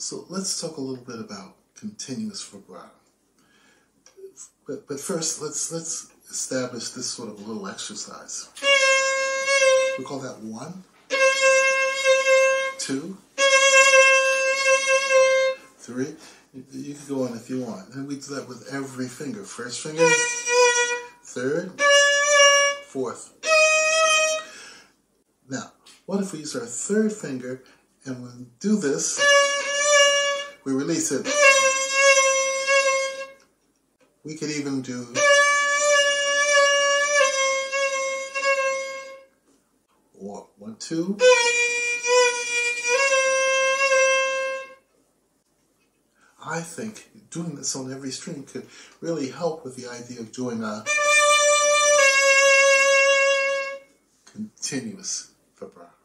So let's talk a little bit about continuous vibrato. But, but first, let's let's establish this sort of little exercise. We call that one, two, three. You can go on if you want. And we do that with every finger. First finger, third, fourth. Now, what if we use our third finger and we do this, we release it. We could even do one, two. I think doing this on every string could really help with the idea of doing a continuous vibrato.